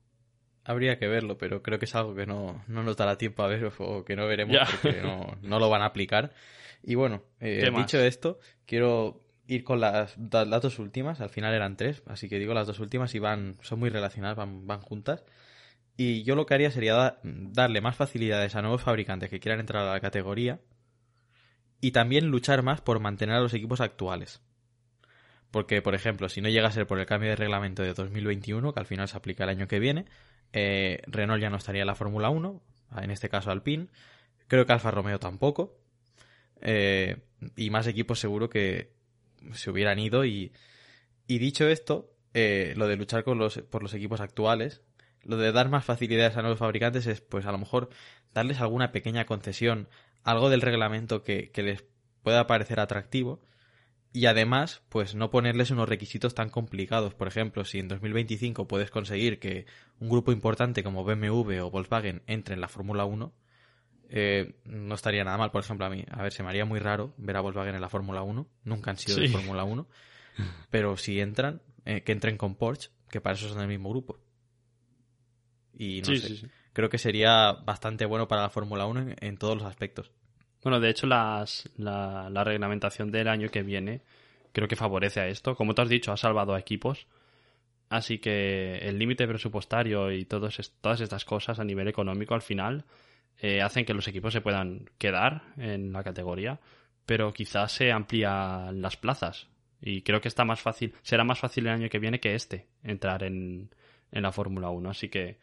S1: Habría que verlo, pero creo que es algo que no, no nos dará tiempo a ver o que no veremos
S8: Ya.
S1: porque no, no lo van a aplicar. Y bueno, eh, dicho esto, quiero ir con las, dos últimas. Al final eran tres, así que digo las dos últimas y van, son muy relacionadas, van, van juntas. Y yo lo que haría sería da- darle más facilidades a nuevos fabricantes que quieran entrar a la categoría y también luchar más por mantener a los equipos actuales. Porque, por ejemplo, si no llega a ser por el cambio de reglamento de 2021, que al final se aplica el año que viene, eh, Renault ya no estaría en la Fórmula 1, en este caso Alpine. Creo que Alfa Romeo tampoco. Eh, y más equipos seguro que se hubieran ido. Y, dicho esto, eh, lo de luchar con los, por los equipos actuales, lo de dar más facilidades a nuevos fabricantes es, pues a lo mejor, darles alguna pequeña concesión, algo del reglamento que, que les pueda parecer atractivo. Y además, pues no ponerles unos requisitos tan complicados. Por ejemplo, si en 2025 puedes conseguir que un grupo importante como BMW o Volkswagen entre en la Fórmula 1, eh, no estaría nada mal. Por ejemplo, a mí, a ver, se me haría muy raro ver a Volkswagen en la Fórmula 1. Nunca han sido de. Fórmula 1. Pero si entran, eh, que entren con Porsche, que para eso son del mismo grupo. Y no
S8: Sí,
S1: sé,
S8: sí,
S1: creo que sería bastante bueno para la Fórmula 1 en, en todos los aspectos.
S8: Bueno, de hecho, las, la, la reglamentación del año que viene creo que favorece a esto. Como tú has dicho, ha salvado a equipos. Así que el límite presupuestario y todos todas estas cosas a nivel económico al final eh, hacen que los equipos se puedan quedar en la categoría, pero quizás se amplían las plazas. Y creo que está más fácil, será más fácil el año que viene que este entrar en, en la Fórmula 1. Así que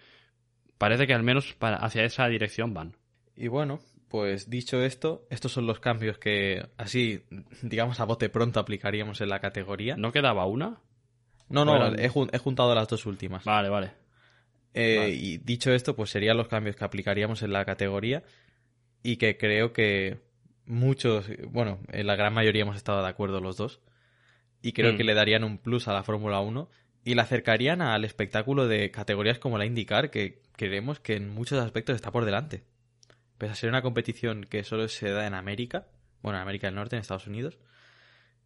S8: parece que al menos para, hacia esa dirección van.
S1: Y bueno, pues dicho esto, estos son los cambios que así, digamos, a bote pronto aplicaríamos en la categoría.
S8: ¿No quedaba una?
S1: No, no,
S8: Bueno.
S1: he, jun- he juntado las dos últimas.
S8: Vale, vale.
S1: Eh,
S8: vale.
S1: Y dicho esto, pues serían los cambios que aplicaríamos en la categoría y que creo que muchos, bueno, en la gran mayoría hemos estado de acuerdo los dos y creo
S8: Mm.
S1: que le darían un plus a la Fórmula 1 y la acercarían al espectáculo de categorías como la IndyCar que creemos que en muchos aspectos está por delante. Pese a ser una competición que solo se da en América, bueno, en América del Norte, en Estados Unidos,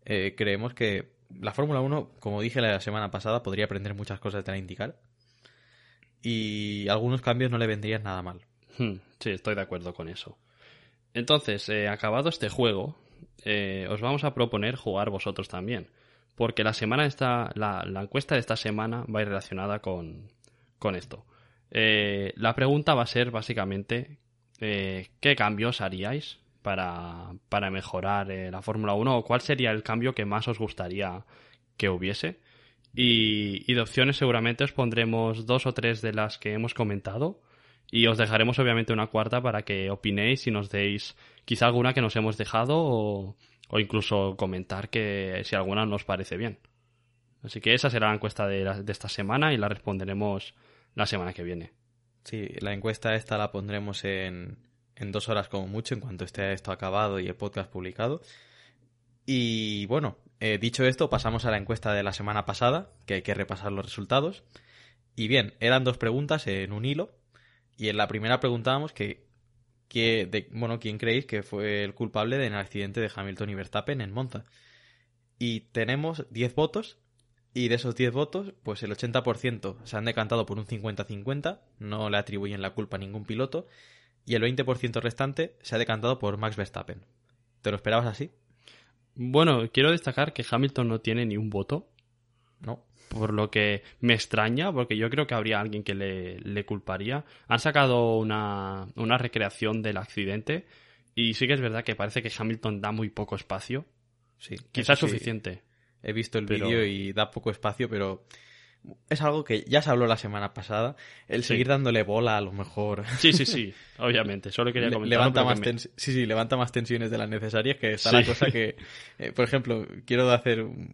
S1: eh, creemos que la Fórmula 1, como dije la semana pasada, podría aprender muchas cosas de la IndyCar y algunos cambios no le vendrían nada mal.
S8: Hmm, Sí, estoy de acuerdo con eso. Entonces, eh, acabado este juego, eh, os vamos a proponer jugar vosotros también. Porque la semana esta, la, la encuesta de esta semana va a ir relacionada con, con esto. Eh, la pregunta va a ser básicamente ¿qué cambios haríais para, para mejorar la Fórmula 1? ¿O cuál sería el cambio que más os gustaría que hubiese? Y, de opciones seguramente os pondremos dos o tres de las que hemos comentado. Y os dejaremos obviamente una cuarta para que opinéis y nos deis quizá alguna que nos hemos dejado o, incluso comentar que si alguna nos parece bien. Así que esa será la encuesta de, de esta semana y la responderemos la semana que viene.
S1: Sí, la encuesta esta la pondremos en, en dos horas como mucho, en cuanto esté esto acabado y el podcast publicado. Y bueno, eh, dicho esto, pasamos a la encuesta de la semana pasada, que hay que repasar los resultados. Y bien, eran dos preguntas en un hilo. Y en la primera preguntábamos que, que de- bueno, quién creéis que fue el culpable del accidente de Hamilton y Verstappen en Monza. Y tenemos 10 votos y de esos 10 votos, pues el 80% se han decantado por un 50-50, no le atribuyen la culpa a ningún piloto, y el 20% restante se ha decantado por Max Verstappen. ¿Te lo esperabas así?
S8: Bueno, quiero destacar que Hamilton no tiene ni un voto,
S1: No.
S8: por lo que me extraña, porque yo creo que habría alguien que le, le culparía. Han sacado una, una recreación del accidente y sí que es verdad que parece que Hamilton da muy poco espacio.
S1: Sí,
S8: Quizás
S1: sí,
S8: suficiente.
S1: He visto el
S8: pero-
S1: vídeo y da poco espacio, pero es algo que ya se habló la semana pasada. El
S8: Sí.
S1: seguir dándole bola a lo mejor
S8: Sí, sí, sí, obviamente. Solo quería comentar.
S1: levanta más tens- sí, sí, levanta más tensiones de las necesarias que está la cosa que, eh, por ejemplo, quiero hacer un-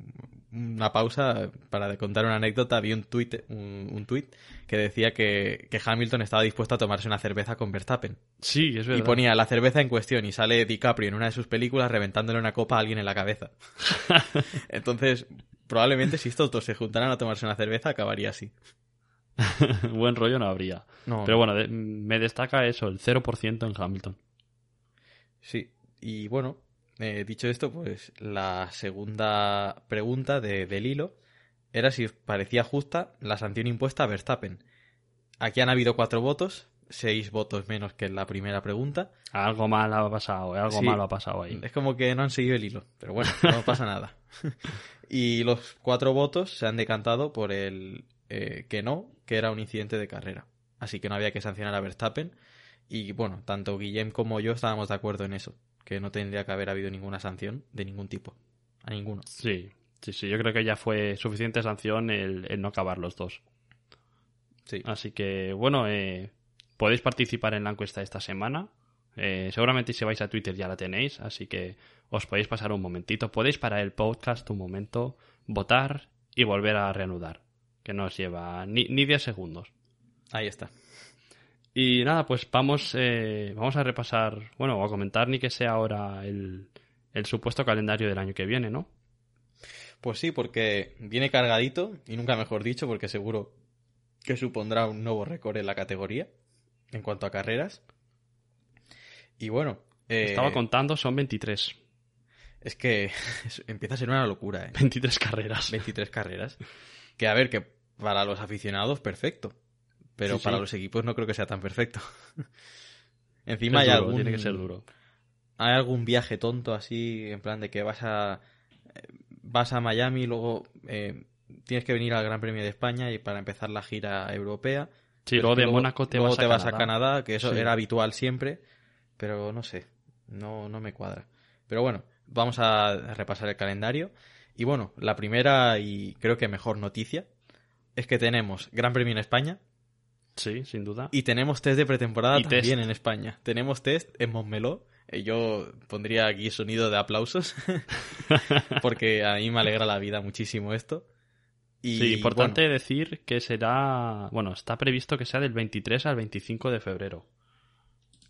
S1: una pausa para contar una anécdota. Vi un tuit, un, un tuit que decía que, que Hamilton estaba dispuesto a tomarse una cerveza con Verstappen.
S8: Sí, es verdad.
S1: Y ponía la cerveza en cuestión y sale DiCaprio en una de sus películas reventándole una copa a alguien en la cabeza. Entonces, probablemente si estos dos se juntaran a tomarse una cerveza, acabaría así.
S8: Buen rollo no habría.
S1: No,
S8: Pero bueno, de- me destaca eso, el 0% en Hamilton.
S1: Sí, y bueno, eh, dicho esto, pues la segunda pregunta de, del hilo era si os parecía justa la sanción impuesta a Verstappen. Aquí han habido cuatro votos, seis votos menos que en la primera pregunta.
S8: Algo mal ha pasado, eh, algo
S1: Sí.
S8: malo ha pasado ahí.
S1: Es como que no han seguido el hilo, pero bueno, no pasa nada. y los cuatro votos se han decantado por el eh, que no, que era un incidente de carrera. Así que no había que sancionar a Verstappen. Y bueno, tanto Guillem como yo estábamos de acuerdo en eso, que no tendría que haber habido ninguna sanción de ningún tipo. A ninguno.
S8: Sí, sí, sí, yo creo que ya fue suficiente sanción el, el no acabar los dos.
S1: Sí.
S8: Así que, bueno, eh, podéis participar en la encuesta esta semana. Eh, seguramente si vais a Twitter ya la tenéis, así que os podéis pasar un momentito. Podéis parar el podcast un momento, votar y volver a reanudar, que no os lleva ni, ni 10 segundos.
S1: Ahí está.
S8: Y nada, pues vamos, eh, vamos a repasar, bueno, o a comentar ni que sea ahora el, el supuesto calendario del año que viene, ¿no?
S1: Pues sí, porque viene cargadito, y nunca mejor dicho, porque seguro que supondrá un nuevo récord en la categoría en cuanto a carreras. Y bueno, eh,
S8: Estaba contando, son 23.
S1: es que empieza a ser una locura, ¿eh?
S8: 23 carreras.
S1: 23 carreras. Que a ver, que para los aficionados, perfecto. Pero
S8: Sí,
S1: para
S8: sí.
S1: los equipos no creo que sea tan perfecto. Encima
S8: Es
S1: hay
S8: duro,
S1: algún,
S8: Tiene que ser duro.
S1: hay algún viaje tonto así, en plan de que vas a eh, vas a Miami y luego eh, tienes que venir al Gran Premio de España y para empezar la gira europea.
S8: Sí, luego de Mónaco te
S1: luego
S8: vas,
S1: te
S8: a,
S1: vas
S8: Canadá.
S1: a Canadá, que eso
S8: Sí.
S1: era habitual siempre, pero no sé, no, no me cuadra. Pero bueno, vamos a repasar el calendario. Y bueno, la primera y creo que mejor noticia es que tenemos Gran Premio en España
S8: Sí, sin duda.
S1: y tenemos test de pretemporada
S8: Y
S1: también
S8: test.
S1: en España. Tenemos test en Montmeló. Eh, Yo pondría aquí sonido de aplausos porque a mí me alegra la vida muchísimo esto. Y,
S8: sí, importante
S1: bueno,
S8: decir que será. Bueno, está previsto que sea del 23 al 25 de febrero.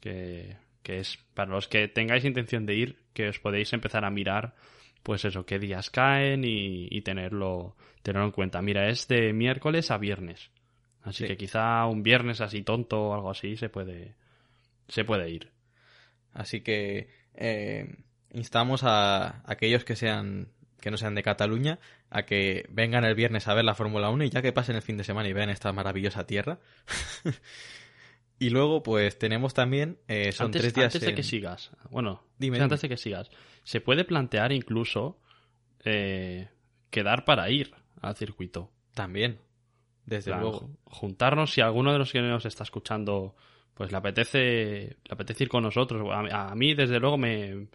S8: Que, que es para los que tengáis intención de ir, que os podéis empezar a mirar, pues eso, qué días caen y, y tenerlo, tenerlo en cuenta. Mira, es de miércoles a viernes. Así
S1: Sí.
S8: que quizá un viernes así tonto o algo así se puede, se puede ir.
S1: Así que eh, instamos a aquellos que sean que no sean de Cataluña a que vengan el viernes a ver la Fórmula 1 y ya que pasen el fin de semana y vean esta maravillosa tierra. y luego pues tenemos también eh, son
S8: antes,
S1: tres días
S8: antes de que sigas, bueno,
S1: Dime,
S8: antes
S1: dime.
S8: de que sigas, se puede plantear incluso eh, quedar para ir al circuito.
S1: también desde luego
S8: ju- juntarnos. Si alguno de los que nos está escuchando pues le apetece le apetece ir con nosotros a, a mí desde luego me,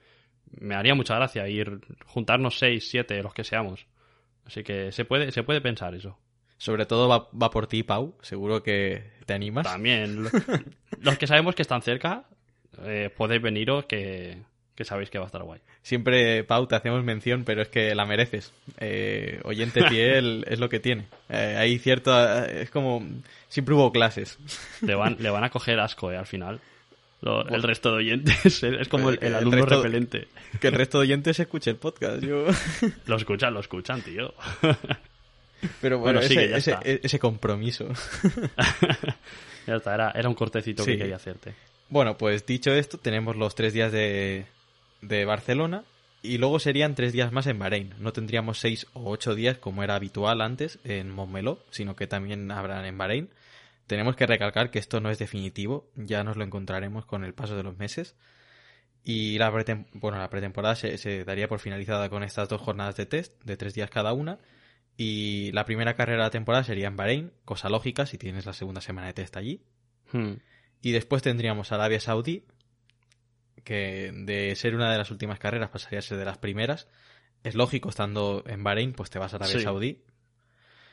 S8: me haría mucha gracia ir juntarnos seis siete los que seamos. Así que se puede se puede pensar eso.
S1: Sobre todo va, va por ti Pau. Seguro que te animas.
S8: También. Lo- los que sabemos que están cerca eh, podéis veniros que, que sabéis que va a estar guay
S1: siempre Pau te hacemos mención pero es que la mereces Eh, oyente fiel es lo que tiene Eh, hay cierto es como siempre hubo clases
S8: le van le van a coger asco eh, al final Lo- el resto de oyentes es como el, el
S1: El
S8: alumno
S1: resto-
S8: repelente
S1: que el resto de oyentes escuche el podcast. Yo...
S8: lo escuchan lo escuchan tío
S1: Pero bueno,
S8: Bueno,
S1: ese,
S8: ya
S1: ese,
S8: está.
S1: ese compromiso.
S8: Ya está, era, era un cortecito
S1: Sí.
S8: que quería hacerte.
S1: Bueno, pues dicho esto, tenemos los tres días de, de Barcelona y luego serían tres días más en Bahrein. No tendríamos seis o ocho días como era habitual antes en Montmeló, sino que también habrán en Bahrein. Tenemos que recalcar que esto no es definitivo, ya nos lo encontraremos con el paso de los meses. Y la, pretem- bueno, la pretemporada se, se daría por finalizada con estas dos jornadas de test, de tres días cada una. Y la primera carrera de la temporada sería en Bahrein, cosa lógica si tienes la segunda semana de test allí.
S8: Hmm.
S1: Y después tendríamos Arabia Saudí, que de ser una de las últimas carreras pasaría a ser de las primeras. Es lógico, estando en Bahrein, pues te vas a Arabia
S8: Sí.
S1: Saudí.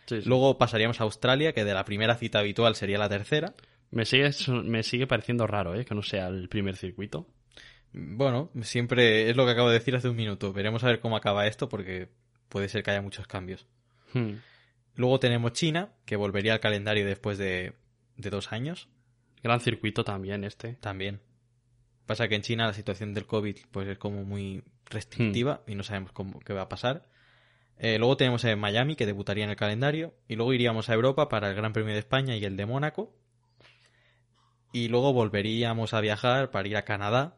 S8: Sí, sí.
S1: Luego pasaríamos a Australia, que de la primera cita habitual sería la tercera.
S8: Me sigue, me sigue pareciendo raro, ¿eh? Que no sea el primer circuito.
S1: Bueno, siempre es lo que acabo de decir hace un minuto. Veremos a ver cómo acaba esto, porque puede ser que haya muchos cambios.
S8: Hmm.
S1: Luego tenemos China, que volvería al calendario después de, de dos años,
S8: Gran circuito también este.
S1: también. Pasa que en China la situación del COVID pues es como muy restrictiva y no sabemos cómo, qué va a pasar. Eh, luego tenemos en Miami, que debutaría en el calendario. Y luego iríamos a Europa para el Gran Premio de España y el de Mónaco. Y luego volveríamos a viajar para ir a Canadá.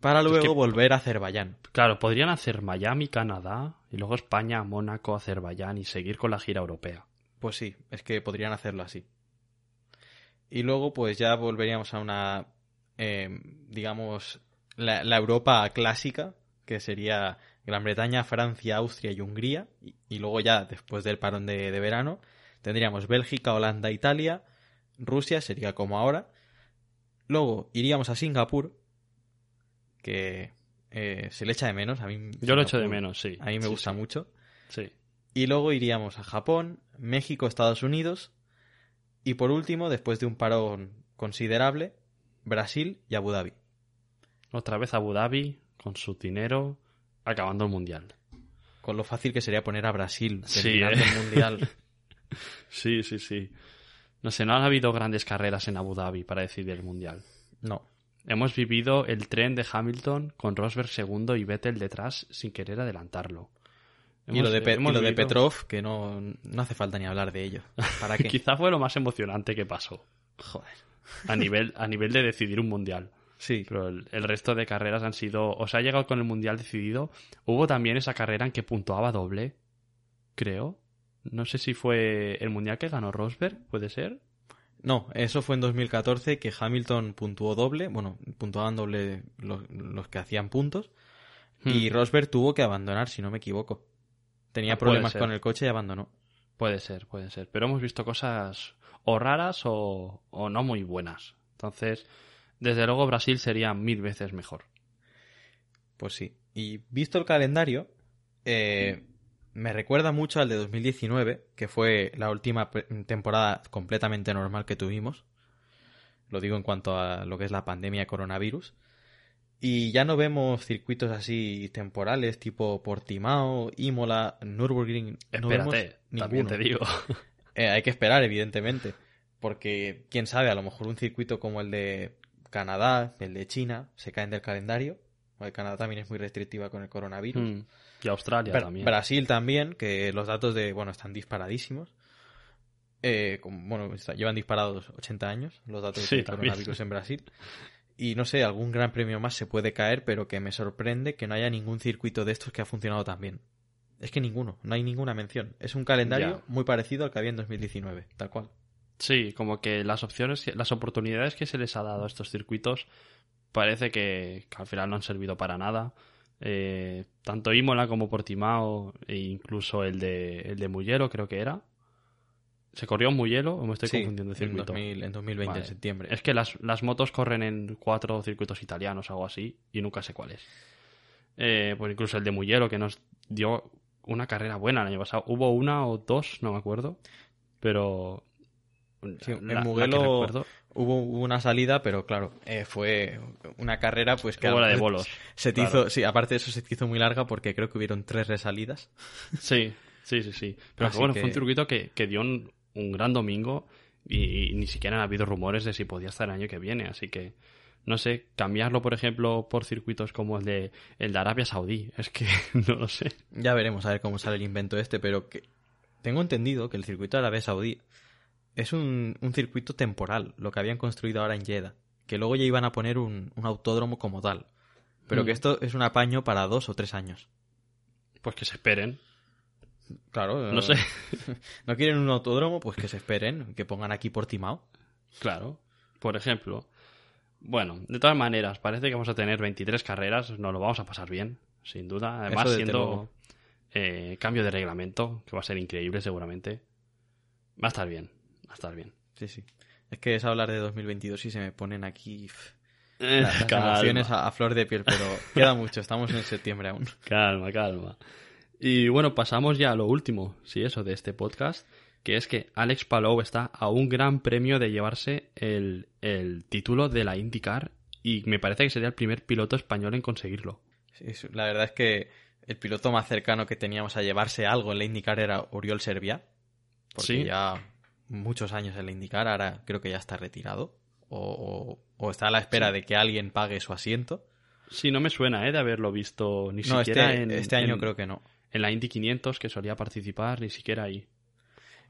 S1: Para luego
S8: que-
S1: volver a Azerbaiyán.
S8: Claro, podrían hacer Miami, Canadá, y luego España, Mónaco, Azerbaiyán y seguir con la gira europea.
S1: Pues sí, es que podrían hacerlo así. Y luego, pues ya volveríamos a una, eh, digamos, la, la Europa clásica, que sería Gran Bretaña, Francia, Austria y Hungría. Y, y luego ya, después del parón de, de verano, tendríamos Bélgica, Holanda, Italia, Rusia, sería como ahora. Luego iríamos a Singapur, que eh, se le echa de menos. A mí,
S8: Yo lo echo de menos, sí.
S1: A mí me
S8: Sí,
S1: gusta
S8: sí.
S1: mucho.
S8: Sí.
S1: Y luego iríamos a Japón, México, Estados Unidos. Y por último, después de un parón considerable, Brasil y Abu Dhabi.
S8: Otra vez Abu Dhabi, con su dinero, acabando el mundial.
S1: Con lo fácil que sería poner a Brasil
S8: Sí,
S1: terminando
S8: ¿eh?
S1: el mundial.
S8: Sí, sí, sí. No sé, no han habido grandes carreras en Abu Dhabi para decidir el mundial.
S1: No.
S8: Hemos vivido el tren de Hamilton con Rosberg segundo y Vettel detrás sin querer adelantarlo.
S1: y lo de, Pe- y lo de Petrov, que no, no hace falta ni hablar de ello. ¿Para qué?
S8: Quizá fue lo más emocionante que pasó
S1: Joder.
S8: A nivel, a nivel de decidir un mundial.
S1: Sí.
S8: Pero el, el resto de carreras han sido. O sea, ha llegado con el mundial decidido. Hubo también esa carrera en que puntuaba doble. Creo. No sé si fue el mundial que ganó Rosberg, puede ser.
S1: No, eso fue en 2014 que Hamilton puntuó doble. Bueno, puntuaban doble los, los que hacían puntos. Y
S8: Hmm.
S1: Rosberg tuvo que abandonar, si no me equivoco. Tenía
S8: Ah,
S1: problemas con el coche y abandonó.
S8: Puede ser, puede ser. Pero hemos visto cosas o raras o, o no muy buenas. Entonces, desde luego Brasil sería mil veces mejor.
S1: Pues sí. Y visto el calendario, eh, me recuerda mucho al de 2019, que fue la última temporada completamente normal que tuvimos. Lo digo en cuanto a lo que es la pandemia de coronavirus. Y ya no vemos circuitos así temporales, tipo Portimao, Imola, Nürburgring. No vemos
S8: Espérate, también te digo.
S1: Eh, hay que esperar, evidentemente. Porque, quién sabe, a lo mejor un circuito como el de Canadá, el de China, se caen del calendario. El Canadá también es muy restrictiva con el coronavirus.
S8: Mm. Y Australia también.
S1: Brasil también, que los datos de, bueno, están disparadísimos. Eh, bueno, está- llevan disparados 80 años los datos
S8: Sí,
S1: del
S8: también.
S1: coronavirus en Brasil. Y no sé, algún gran premio más se puede caer, pero que me sorprende que no haya ningún circuito de estos que ha funcionado tan bien. Es que ninguno, no hay ninguna mención. Es un calendario
S8: Ya.
S1: muy parecido al que había en 2019, tal cual.
S8: Sí, como que las opciones, las oportunidades que se les ha dado a estos circuitos parece que, que al final no han servido para nada. Eh, tanto Imola como Portimao e incluso el de, el de Mugello creo que era. ¿Se corrió en Mugello o me estoy
S1: Sí,
S8: confundiendo de
S1: en,
S8: circuito?
S1: 2000 en 2020,
S8: Vale.
S1: en septiembre.
S8: Es que las, las motos corren en cuatro circuitos italianos o algo así y nunca sé cuál es. Eh, pues incluso el de Mugello que nos dio una carrera buena el año pasado. Hubo una o dos, no me acuerdo. Pero...
S1: Sí, en
S8: la-
S1: Mugello hubo, una salida, pero claro, eh, fue una carrera pues que...
S8: Hubo la de bolos,
S1: Se te
S8: claro.
S1: hizo, sí, aparte de eso se te hizo muy larga porque creo que hubieron tres resalidas.
S8: Sí, sí, sí, sí. Pero bueno,
S1: que-
S8: fue un circuito que, que dio un, un gran domingo y, y ni siquiera han habido rumores de si podía estar el año que viene. Así que, no sé, cambiarlo, por ejemplo, por circuitos como el de, el de Arabia Saudí. Es que no lo sé.
S1: Ya veremos a ver cómo sale el invento este, pero que tengo entendido que el circuito de Arabia Saudí es un, un circuito temporal, lo que habían construido ahora en Jeddah, que luego ya iban a poner un, un autódromo como tal, pero
S8: Mm.
S1: que esto es un apaño para dos o tres años.
S8: Pues que se esperen.
S1: Claro,
S8: No sé.
S1: ¿No quieren un autódromo? Pues que se esperen, que pongan aquí Portimao.
S8: Claro. Por ejemplo. Bueno, de todas maneras, parece que vamos a tener 23 carreras. Nos lo vamos a pasar bien, sin duda. Además, siendo eh, cambio de reglamento, que va a ser increíble seguramente. Va a estar bien. Va a estar bien.
S1: Sí, sí. Es que es hablar de 2022 y se me ponen aquí
S8: Eh,
S1: la- las emociones a, a flor de piel, pero queda mucho, estamos en septiembre aún.
S8: Calma, calma. Y bueno, pasamos ya a lo último, sí, eso, de este podcast, que es que Alex Palou está a un gran premio de llevarse el, el título de la IndyCar y me parece que sería el primer piloto español en conseguirlo.
S1: Sí, la verdad es que el piloto más cercano que teníamos a llevarse algo en la IndyCar era Oriol Servia, porque
S8: Sí.
S1: ya muchos años en la IndyCar, ahora creo que ya está retirado, o, o- o está a la espera de que alguien pague su asiento.
S8: Sí, no me suena, ¿eh? De haberlo visto ni
S1: No,
S8: siquiera
S1: este,
S8: en,
S1: este año
S8: en-
S1: creo que no.
S8: en la Indy 500 que solía participar, ni siquiera ahí.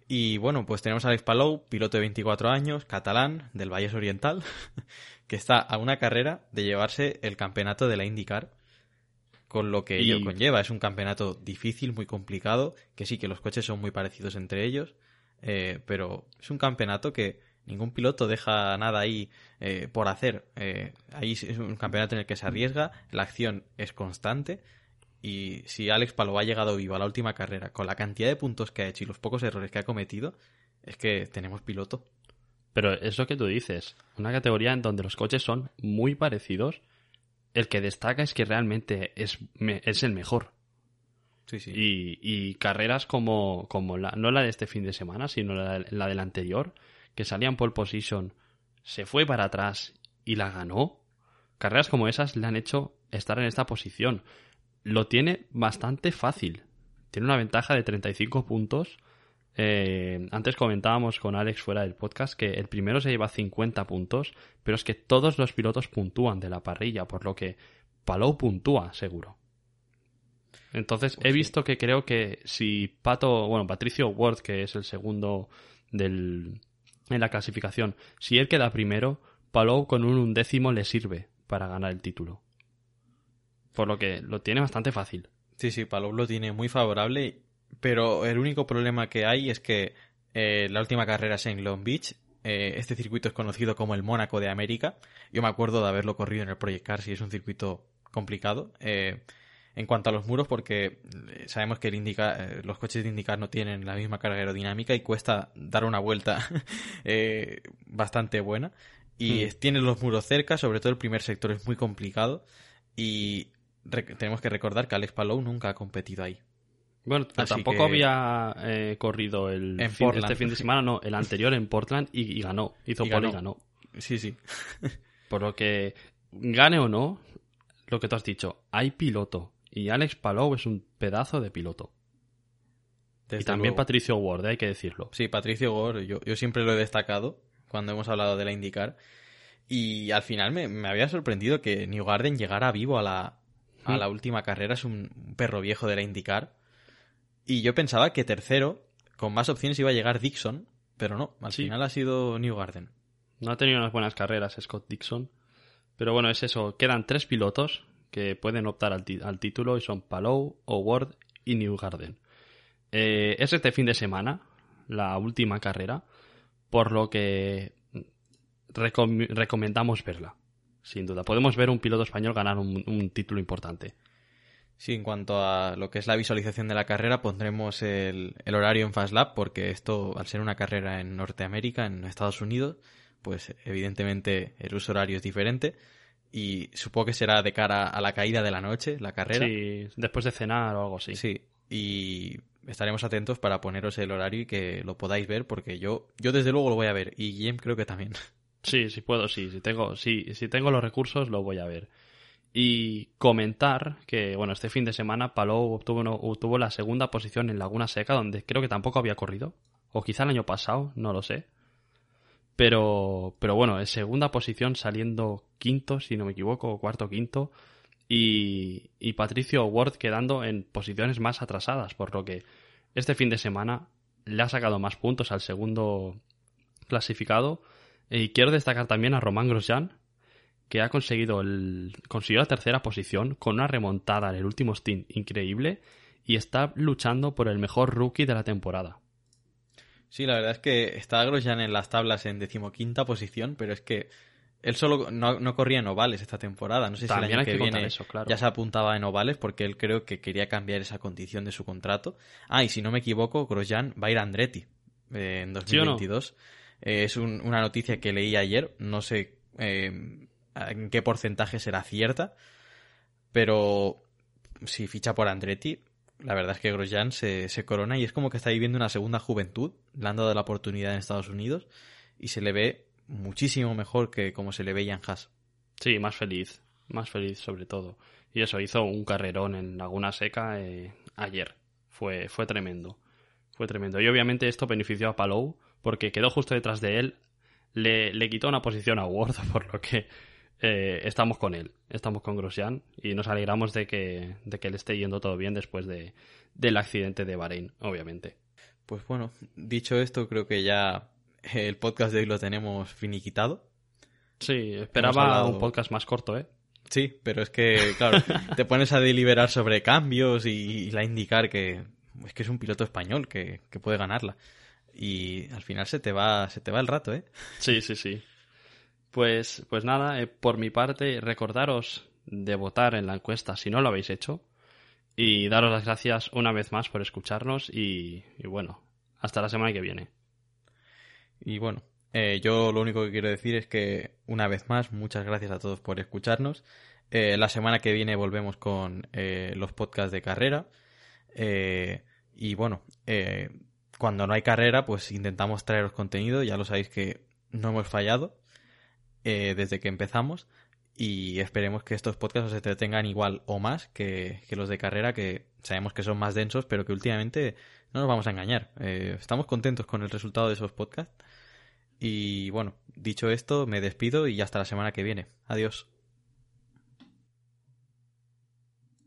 S1: Y bueno, pues tenemos a Alex Palou, piloto de 24 años, catalán, del Valles Oriental, que está a una carrera de llevarse el campeonato de la IndyCar, con lo que
S8: Y-
S1: ello conlleva. Es un campeonato difícil, muy complicado, que sí que los coches son muy parecidos entre ellos, eh, pero es un campeonato que ningún piloto deja nada ahí eh, por hacer. Eh, ahí es un campeonato en el que se arriesga, la acción es constante. Y si Alex Palou ha llegado vivo a la última carrera con la cantidad de puntos que ha hecho y los pocos errores que ha cometido, es que tenemos piloto.
S8: Pero es lo que tú dices, una categoría en donde los coches son muy parecidos, el que destaca es que realmente es, me- es el mejor.
S1: Sí, sí.
S8: Y, y carreras como, como la, no la de este fin de semana, sino la, la del anterior, que salía en pole position, se fue para atrás y la ganó. Carreras como esas le han hecho estar en esta posición. Lo tiene bastante fácil. Tiene una ventaja de 35 puntos. Eh, antes comentábamos con Alex fuera del podcast que el primero se lleva 50 puntos, pero es que todos los pilotos puntúan de la parrilla, por lo que Palou puntúa seguro. Entonces
S1: Pues
S8: he
S1: sí.
S8: visto que creo que si Pato, bueno, Patricio Ward, que es el segundo del, en la clasificación, si él queda primero, Palou con un undécimo le sirve para ganar el título. Por lo que lo tiene bastante fácil.
S1: Sí, sí, Palou lo tiene muy favorable, pero el único problema que hay es que eh, la última carrera es en Long Beach. eh, este circuito es conocido como el Mónaco de América. Yo me acuerdo de haberlo corrido en el Project Car, si es un circuito complicado. eh, en cuanto a los muros, porque eh, sabemos que el Indica- los coches de IndyCar no tienen la misma carga aerodinámica y cuesta dar una vuelta bastante buena. Y
S8: Hmm.
S1: es- tiene los muros cerca, sobre todo el primer sector es muy complicado. Y tenemos que recordar que Alex Palou nunca ha competido ahí.
S8: Bueno,
S1: Así
S8: tampoco
S1: que-
S8: había eh, corrido el
S1: En
S8: fin-
S1: Portland.
S8: este fin de semana, no, el anterior en Portland y, y ganó. Hizo
S1: Y
S8: y
S1: ganó. Sí, sí.
S8: Por lo que, gane o no, lo que tú has dicho, hay piloto. Y Alex Palou es un pedazo de piloto.
S1: Desde
S8: y también
S1: luego.
S8: Patricio Ward, hay que decirlo.
S1: Sí, Patricio Gore, yo, yo siempre lo he destacado cuando hemos hablado de la IndyCar. Y al final me, me había sorprendido que New Garden llegara vivo a la, a la última carrera. Es un perro viejo de la IndyCar. Y yo pensaba que tercero, con más opciones, iba a llegar Dixon. Pero no, al
S8: Sí.
S1: final ha sido New Garden.
S8: No ha tenido unas buenas carreras Scott Dixon. Pero bueno, es eso. Quedan tres pilotos que pueden optar al, título y son Palou, Howard y Newgarden. Eh, es este fin de semana, la última carrera, por lo que recom- recomendamos verla. Sin duda. Podemos ver un piloto español ganar un, un título importante.
S1: Sí, en cuanto a lo que es la visualización de la carrera, pondremos el, el horario en FastLab, porque esto, al ser una carrera en Norteamérica, en Estados Unidos, pues evidentemente el uso horario es diferente. Y supongo que será de cara a la caída de la noche, la carrera.
S8: Sí, después de cenar o algo así.
S1: Sí, y estaremos atentos para poneros el horario y que lo podáis ver, porque yo, yo desde luego lo voy a ver, y Guillem creo que también.
S8: Sí, sí puedo, sí. Si tengo, sí, si tengo los recursos, lo voy a ver. Y comentar que, bueno, este fin de semana Palou obtuvo, obtuvo la segunda posición en Laguna Seca, donde creo que tampoco había corrido. O quizá el año pasado, no lo sé. Pero, pero bueno, en segunda posición saliendo quinto, si no me equivoco, o cuarto quinto. Y, y Patricio Ward quedando en posiciones más atrasadas, por lo que este fin de semana le ha sacado más puntos al segundo clasificado. Y quiero destacar también a Román Grosjean, que ha conseguido el, consiguió la tercera posición con una remontada en el último stint increíble y está luchando por el mejor rookie de la temporada.
S1: Sí, la verdad es que está Grosjean en las tablas en decimoquinta posición, pero es que él solo no, no corría en ovales esta temporada. No sé
S8: También
S1: si el año
S8: hay
S1: que,
S8: que
S1: viene
S8: eso, claro.
S1: ya se apuntaba en ovales porque él creo que quería cambiar esa condición de su contrato. Ah, y si no me equivoco, Grosjean va a ir a Andretti eh, en
S8: ¿Sí o no?
S1: 2022. Eh, es un- una noticia que leí ayer, no sé eh, en qué porcentaje será cierta, pero si ficha por Andretti, la verdad es que Grosjean se, se corona y es como que está viviendo una segunda juventud, le han dado la oportunidad en Estados Unidos y se le ve muchísimo mejor que como se le veía en Haas.
S8: Sí, más feliz, más feliz sobre todo. Y eso, hizo un carrerón en Laguna Seca eh, ayer. Fue, fue tremendo. Fue tremendo. Y obviamente esto benefició a Palou porque quedó justo detrás de él. Le, le quitó una posición a Ward, por lo que eh, estamos con él. Estamos con Grosjean y nos alegramos de que, de que le esté yendo todo bien después de, del accidente de Bahrein, obviamente.
S1: Pues bueno, dicho esto, creo que ya el podcast de hoy lo tenemos finiquitado.
S8: Sí, esperaba
S1: hablado-
S8: un podcast más corto, ¿eh?
S1: Sí, pero es que, claro, te pones a deliberar sobre cambios y, y la indicar que es que es un piloto español que, que puede ganarla. Y al final se te va, se te va el rato, ¿eh?
S8: Sí, sí, sí. Pues, pues nada, eh, por mi parte, recordaros de votar en la encuesta si no lo habéis hecho. Y daros las gracias una vez más por escucharnos y, y bueno, hasta la semana que viene.
S1: Y bueno, eh, yo lo único que quiero decir es que, una vez más, muchas gracias a todos por escucharnos. Eh, la semana que viene volvemos con eh, los podcasts de carrera. Eh, y bueno, eh, cuando no hay carrera, pues intentamos traeros contenido. Ya lo sabéis que no hemos fallado eh, desde que empezamos. Y esperemos que estos podcasts os entretengan igual o más que, que los de carrera, que sabemos que son más densos, pero que últimamente no nos vamos a engañar. Eh, estamos contentos con el resultado de esos podcasts. Y bueno, dicho esto, me despido y hasta la semana que viene. Adiós.